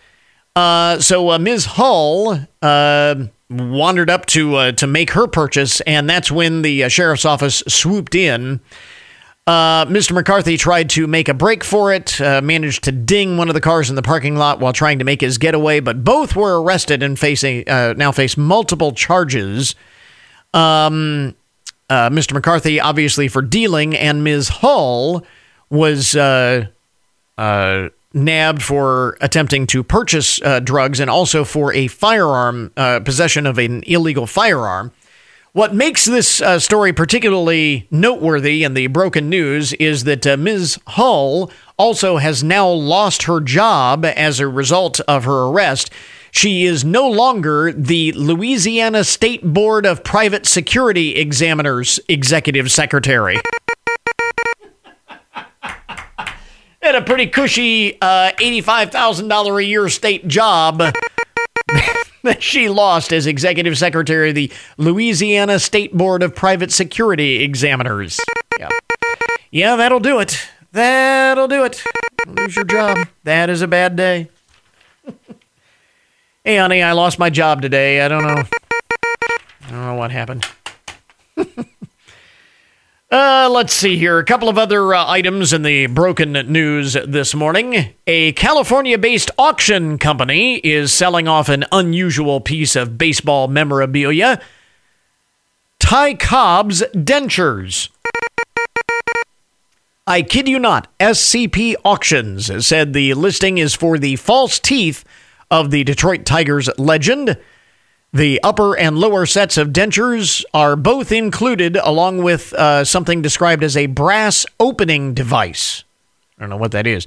Uh, so, uh, Ms. Hull uh, wandered up to uh, to make her purchase, and that's when the uh, sheriff's office swooped in. Uh, Mr. McCarthy tried to make a break for it, uh, managed to ding one of the cars in the parking lot while trying to make his getaway, but both were arrested and facing uh, now face multiple charges. Um, uh, Mr. McCarthy, obviously, for dealing, and Ms. Hull was nabbed for attempting to purchase uh, drugs and also for a firearm, uh, possession of an illegal firearm. What makes this uh, story particularly noteworthy in the broken news is that uh, Ms. Hull also has now lost her job as a result of her arrest. She is no longer the Louisiana State Board of Private Security Examiners executive secretary. At a pretty cushy uh, $85,000 a year state job that she lost as executive secretary of the Louisiana State Board of Private Security Examiners. Yeah, yeah that'll do it. That'll do it. Lose your job. That is a bad day. hey, honey, I lost my job today. I don't know. I don't know what happened. Uh, let's see here. A couple of other uh, items in the broken news this morning. A California based auction company is selling off an unusual piece of baseball memorabilia Ty Cobb's dentures. I kid you not, SCP Auctions said the listing is for the false teeth of the Detroit Tigers legend. The upper and lower sets of dentures are both included, along with uh, something described as a brass opening device. I don't know what that is.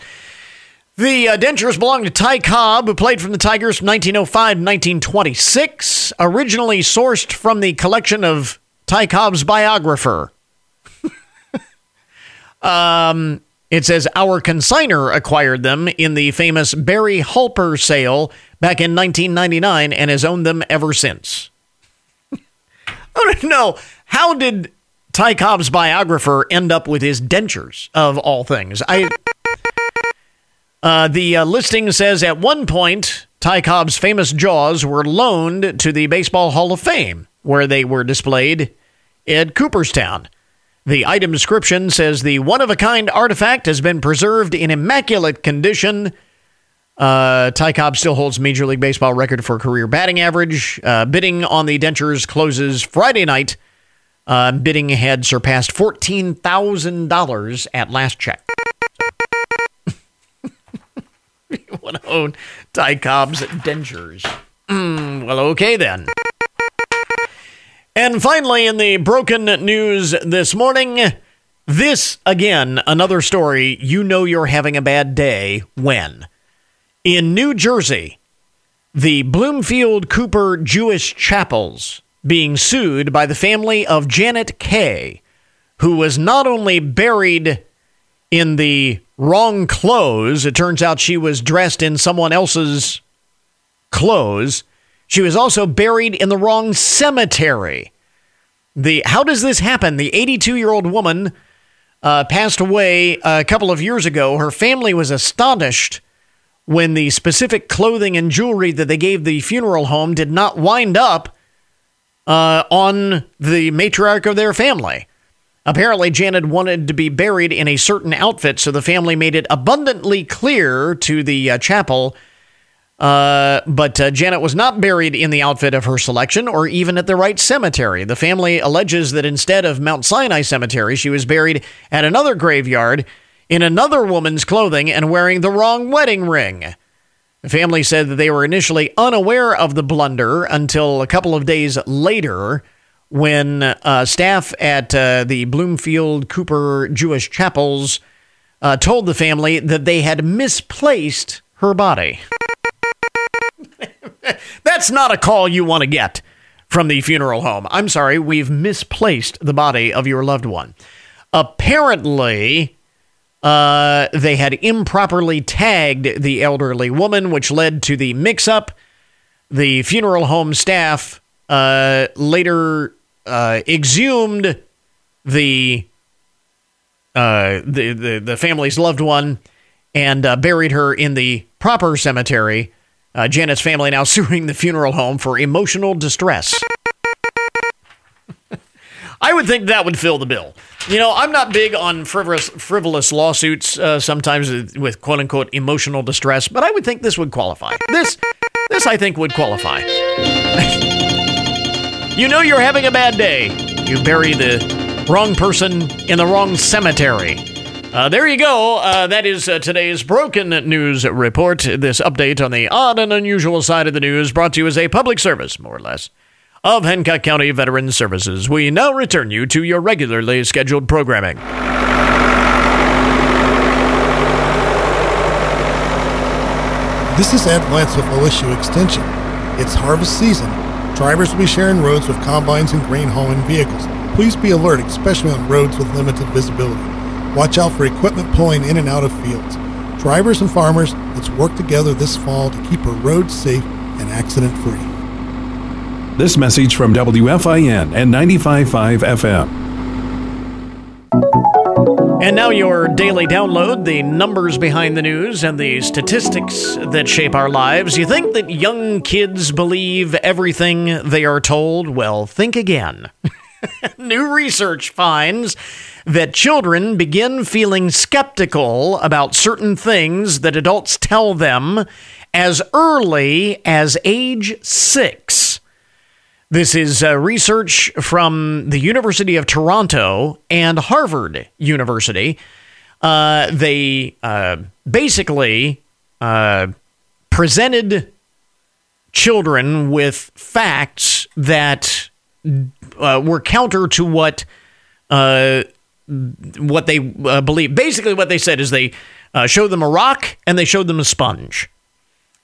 The uh, dentures belong to Ty Cobb, who played from the Tigers from 1905 to 1926, originally sourced from the collection of Ty Cobb's biographer. um, it says our consigner acquired them in the famous Barry Halper sale back in 1999 and has owned them ever since. Don't know. How did Ty Cobb's biographer end up with his dentures, of all things? I. Uh, the uh, listing says at one point, Ty Cobb's famous jaws were loaned to the Baseball Hall of Fame, where they were displayed at Cooperstown. The item description says the one of a kind artifact has been preserved in immaculate condition uh, Ty Cobb still holds Major League Baseball record for career batting average. Uh, bidding on the dentures closes Friday night. Uh, bidding had surpassed fourteen thousand dollars at last check. you want to own Ty Cobb's dentures? Mm, well, okay then. And finally, in the broken news this morning, this again another story. You know you're having a bad day when. In New Jersey, the Bloomfield Cooper Jewish Chapels being sued by the family of Janet Kay, who was not only buried in the wrong clothes, it turns out she was dressed in someone else's clothes. She was also buried in the wrong cemetery. The how does this happen? The 82 year old woman uh, passed away a couple of years ago. Her family was astonished when the specific clothing and jewelry that they gave the funeral home did not wind up uh, on the matriarch of their family. Apparently, Janet wanted to be buried in a certain outfit, so the family made it abundantly clear to the uh, chapel. Uh, but uh, Janet was not buried in the outfit of her selection or even at the right cemetery. The family alleges that instead of Mount Sinai Cemetery, she was buried at another graveyard in another woman's clothing and wearing the wrong wedding ring. The family said that they were initially unaware of the blunder until a couple of days later when uh, staff at uh, the Bloomfield Cooper Jewish Chapels uh, told the family that they had misplaced her body. That's not a call you want to get from the funeral home. I'm sorry, we've misplaced the body of your loved one. Apparently, uh, they had improperly tagged the elderly woman, which led to the mix up. The funeral home staff uh, later uh, exhumed the, uh, the, the, the family's loved one and uh, buried her in the proper cemetery. Uh, Janet's family now suing the funeral home for emotional distress. I would think that would fill the bill. You know, I'm not big on frivolous, frivolous lawsuits. Uh, sometimes with quote unquote emotional distress, but I would think this would qualify. This, this I think would qualify. you know, you're having a bad day. You bury the wrong person in the wrong cemetery. Uh, there you go. Uh, that is uh, today's Broken News Report. This update on the odd and unusual side of the news brought to you as a public service, more or less, of Hancock County Veterans Services. We now return you to your regularly scheduled programming. This is Ed Lentz with OSU Extension. It's harvest season. Drivers will be sharing roads with combines and grain hauling vehicles. Please be alert, especially on roads with limited visibility. Watch out for equipment pulling in and out of fields. Drivers and farmers, let's work together this fall to keep our roads safe and accident free. This message from WFIN and 95.5 FM. And now, your daily download the numbers behind the news and the statistics that shape our lives. You think that young kids believe everything they are told? Well, think again. New research finds that children begin feeling skeptical about certain things that adults tell them as early as age six. This is uh, research from the University of Toronto and Harvard University. Uh, they uh, basically uh, presented children with facts that uh, were counter to what uh, what they uh, believe. Basically, what they said is they uh, showed them a rock and they showed them a sponge,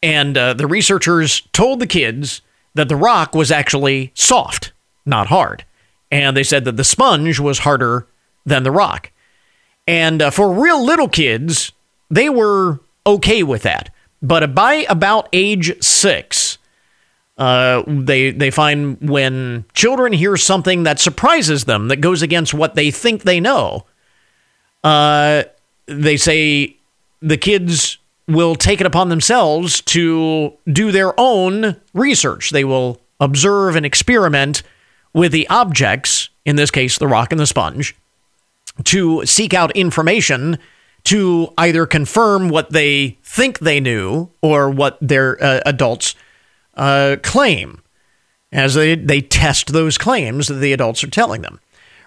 and uh, the researchers told the kids that the rock was actually soft, not hard, and they said that the sponge was harder than the rock. And uh, for real little kids, they were okay with that. But by about age six, uh, they they find when children hear something that surprises them that goes against what they think they know, uh, they say the kids will take it upon themselves to do their own research. They will observe and experiment with the objects, in this case, the rock and the sponge, to seek out information to either confirm what they think they knew or what their uh, adults uh, claim as they, they test those claims that the adults are telling them.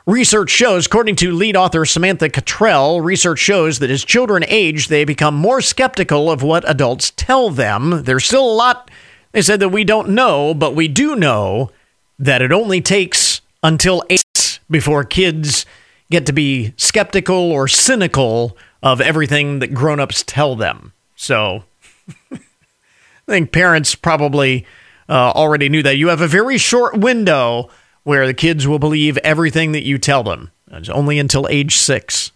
Research shows, according to lead author Samantha Cottrell, research shows that as children age, they become more skeptical of what adults tell them. There's still a lot, they said, that we don't know, but we do know that it only takes until eight before kids get to be skeptical or cynical of everything that grown-ups tell them. So think parents probably uh, already knew that. You have a very short window where the kids will believe everything that you tell them. It's only until age six.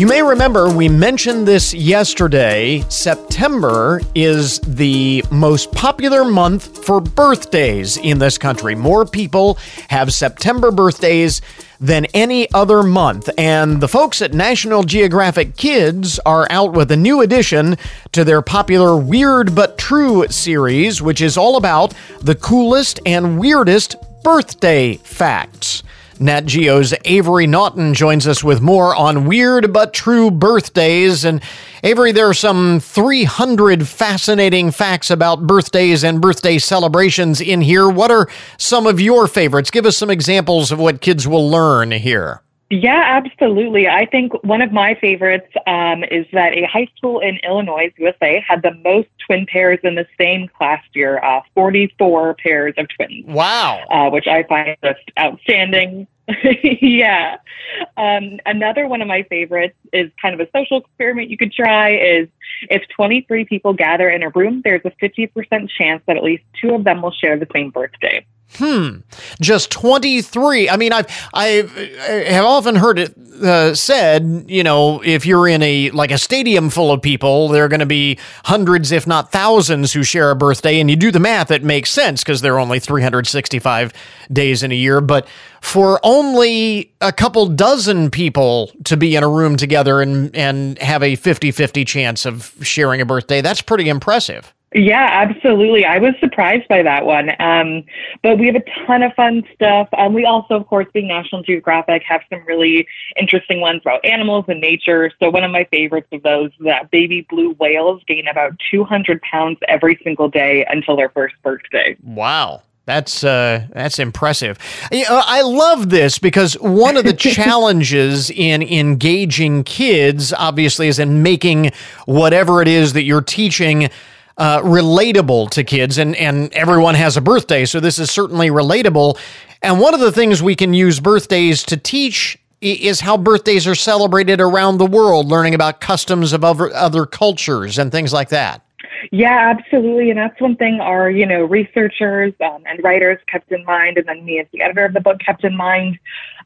You may remember we mentioned this yesterday. September is the most popular month for birthdays in this country. More people have September birthdays than any other month. And the folks at National Geographic Kids are out with a new addition to their popular Weird But True series, which is all about the coolest and weirdest birthday facts. Nat Geo's Avery Naughton joins us with more on weird but true birthdays. And Avery, there are some 300 fascinating facts about birthdays and birthday celebrations in here. What are some of your favorites? Give us some examples of what kids will learn here. Yeah, absolutely. I think one of my favorites um, is that a high school in Illinois, USA, had the most twin pairs in the same class year uh, 44 pairs of twins. Wow. Uh, which I find just outstanding. yeah. Um, another one of my favorites is kind of a social experiment you could try is if 23 people gather in a room, there's a 50% chance that at least two of them will share the same birthday. Hmm. Just 23. I mean, I've, I've, I have often heard it uh, said, you know, if you're in a, like a stadium full of people, there are going to be hundreds, if not thousands, who share a birthday. And you do the math, it makes sense because there are only 365 days in a year. But for only a couple dozen people to be in a room together and, and have a 50 50 chance of sharing a birthday, that's pretty impressive. Yeah, absolutely. I was surprised by that one. Um, but we have a ton of fun stuff. Um, we also, of course, being National Geographic, have some really interesting ones about animals and nature. So one of my favorites of those is that baby blue whales gain about 200 pounds every single day until their first birthday. Wow. That's uh, that's impressive. You know, I love this because one of the challenges in engaging kids, obviously, is in making whatever it is that you're teaching uh, relatable to kids, and and everyone has a birthday, so this is certainly relatable. And one of the things we can use birthdays to teach is how birthdays are celebrated around the world, learning about customs of other other cultures and things like that. Yeah, absolutely. And that's one thing our, you know, researchers um, and writers kept in mind, and then me as the editor of the book kept in mind.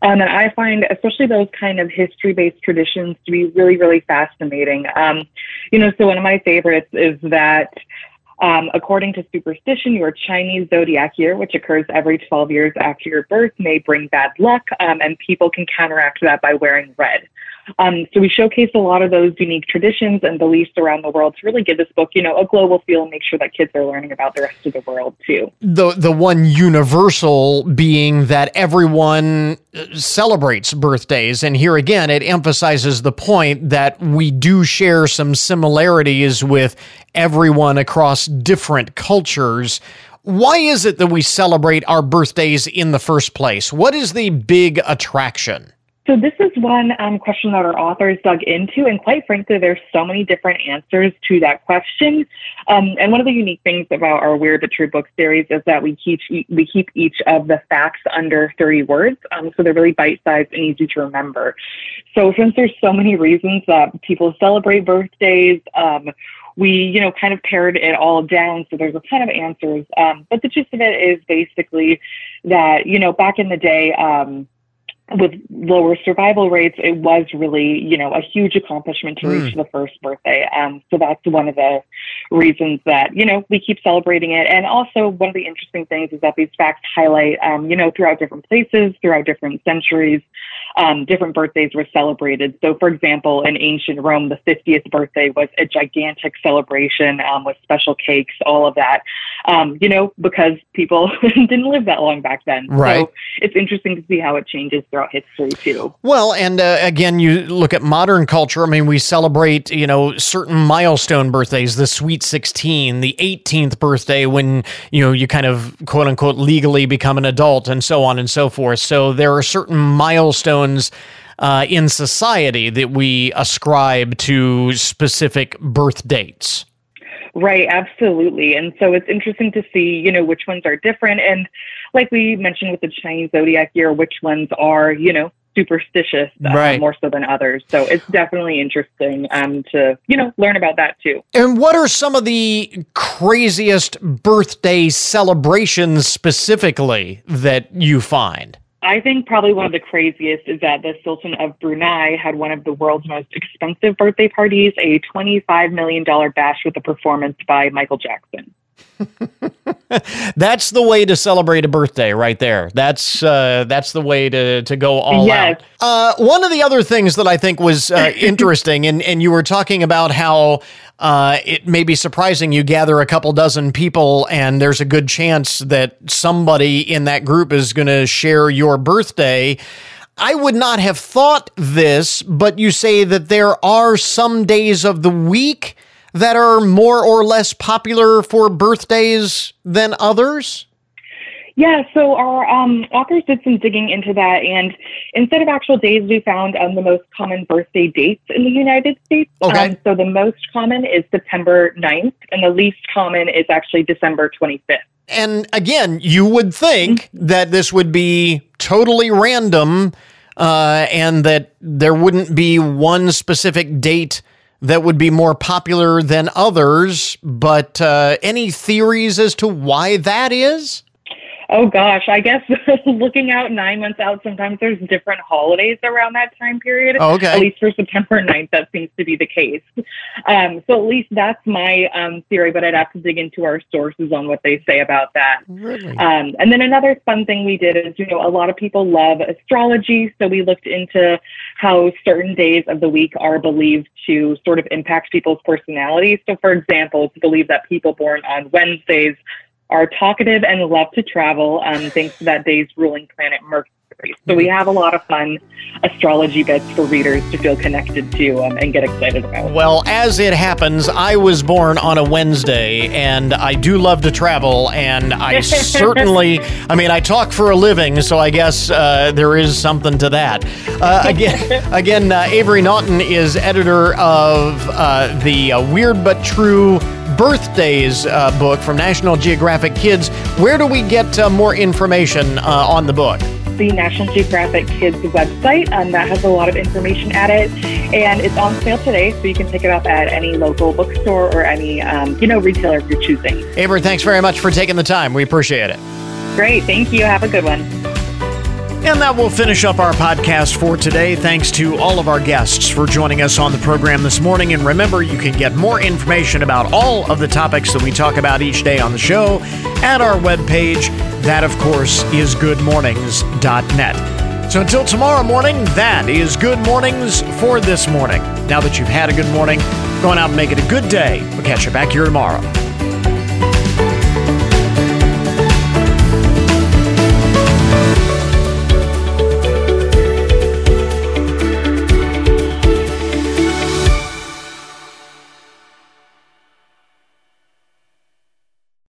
Um, and I find, especially those kind of history-based traditions, to be really, really fascinating. Um, you know, so one of my favorites is that. Um, according to superstition, your Chinese zodiac year, which occurs every 12 years after your birth, may bring bad luck, um, and people can counteract that by wearing red. Um, so we showcase a lot of those unique traditions and beliefs around the world to really give this book, you know, a global feel and make sure that kids are learning about the rest of the world too. The the one universal being that everyone uh, celebrates birthdays, and here again, it emphasizes the point that we do share some similarities with everyone across different cultures. Why is it that we celebrate our birthdays in the first place? What is the big attraction? So this is one um, question that our authors dug into, and quite frankly, there's so many different answers to that question. Um, and one of the unique things about our Weird but True book series is that we keep we keep each of the facts under 30 words, um, so they're really bite-sized and easy to remember. So since there's so many reasons that people celebrate birthdays, um, we, you know, kind of pared it all down. So there's a ton of answers. Um, but the gist of it is basically that, you know, back in the day, um, with lower survival rates, it was really, you know, a huge accomplishment to reach mm. the first birthday. Um, so that's one of the reasons that, you know, we keep celebrating it. And also one of the interesting things is that these facts highlight, um, you know, throughout different places, throughout different centuries, um, different birthdays were celebrated. So for example, in ancient Rome, the 50th birthday was a gigantic celebration um, with special cakes, all of that, um, you know, because people didn't live that long back then. Right. So it's interesting to see how it changes throughout history too. Well, and uh, again, you look at modern culture. I mean, we celebrate you know certain milestone birthdays, the Sweet Sixteen, the 18th birthday when you know you kind of quote unquote legally become an adult, and so on and so forth. So there are certain milestones. Uh, in society, that we ascribe to specific birth dates. Right, absolutely. And so it's interesting to see, you know, which ones are different. And like we mentioned with the Chinese zodiac year, which ones are, you know, superstitious uh, right. more so than others. So it's definitely interesting um, to, you know, learn about that too. And what are some of the craziest birthday celebrations specifically that you find? I think probably one of the craziest is that the Sultan of Brunei had one of the world's most expensive birthday parties, a $25 million bash with a performance by Michael Jackson. that's the way to celebrate a birthday right there. That's uh, that's the way to, to go all yes. out. Uh, one of the other things that I think was uh, interesting, and, and you were talking about how uh, it may be surprising you gather a couple dozen people and there's a good chance that somebody in that group is going to share your birthday. I would not have thought this, but you say that there are some days of the week that are more or less popular for birthdays than others? Yeah, so our um, authors did some digging into that, and instead of actual days, we found um, the most common birthday dates in the United States. Okay. Um, so the most common is September 9th, and the least common is actually December 25th. And again, you would think mm-hmm. that this would be totally random uh, and that there wouldn't be one specific date that would be more popular than others. But uh, any theories as to why that is? Oh gosh, I guess looking out nine months out, sometimes there's different holidays around that time period. Oh, okay. At least for September 9th, that seems to be the case. Um, so at least that's my um, theory, but I'd have to dig into our sources on what they say about that. Really? Um, and then another fun thing we did is, you know, a lot of people love astrology. So we looked into how certain days of the week are believed to sort of impact people's personalities. So, for example, it's believed that people born on Wednesdays are talkative and love to travel, um, thanks to that day's ruling planet Mercury. So we have a lot of fun astrology bits for readers to feel connected to um, and get excited about. Well, as it happens, I was born on a Wednesday, and I do love to travel, and I certainly, I mean, I talk for a living, so I guess uh, there is something to that. Uh, again, again, uh, Avery Naughton is editor of uh, the uh, Weird but True birthdays uh, book from National Geographic Kids. Where do we get uh, more information uh, on the book? The National Geographic Kids website um, that has a lot of information at it, and it's on sale today, so you can pick it up at any local bookstore or any um, you know retailer of your choosing. Avery, thanks very much for taking the time. We appreciate it. Great, thank you. Have a good one. And that will finish up our podcast for today. Thanks to all of our guests for joining us on the program this morning. And remember, you can get more information about all of the topics that we talk about each day on the show at our webpage. That, of course, is goodmornings.net. So until tomorrow morning, that is Good Mornings for this morning. Now that you've had a good morning, go on out and make it a good day. We'll catch you back here tomorrow.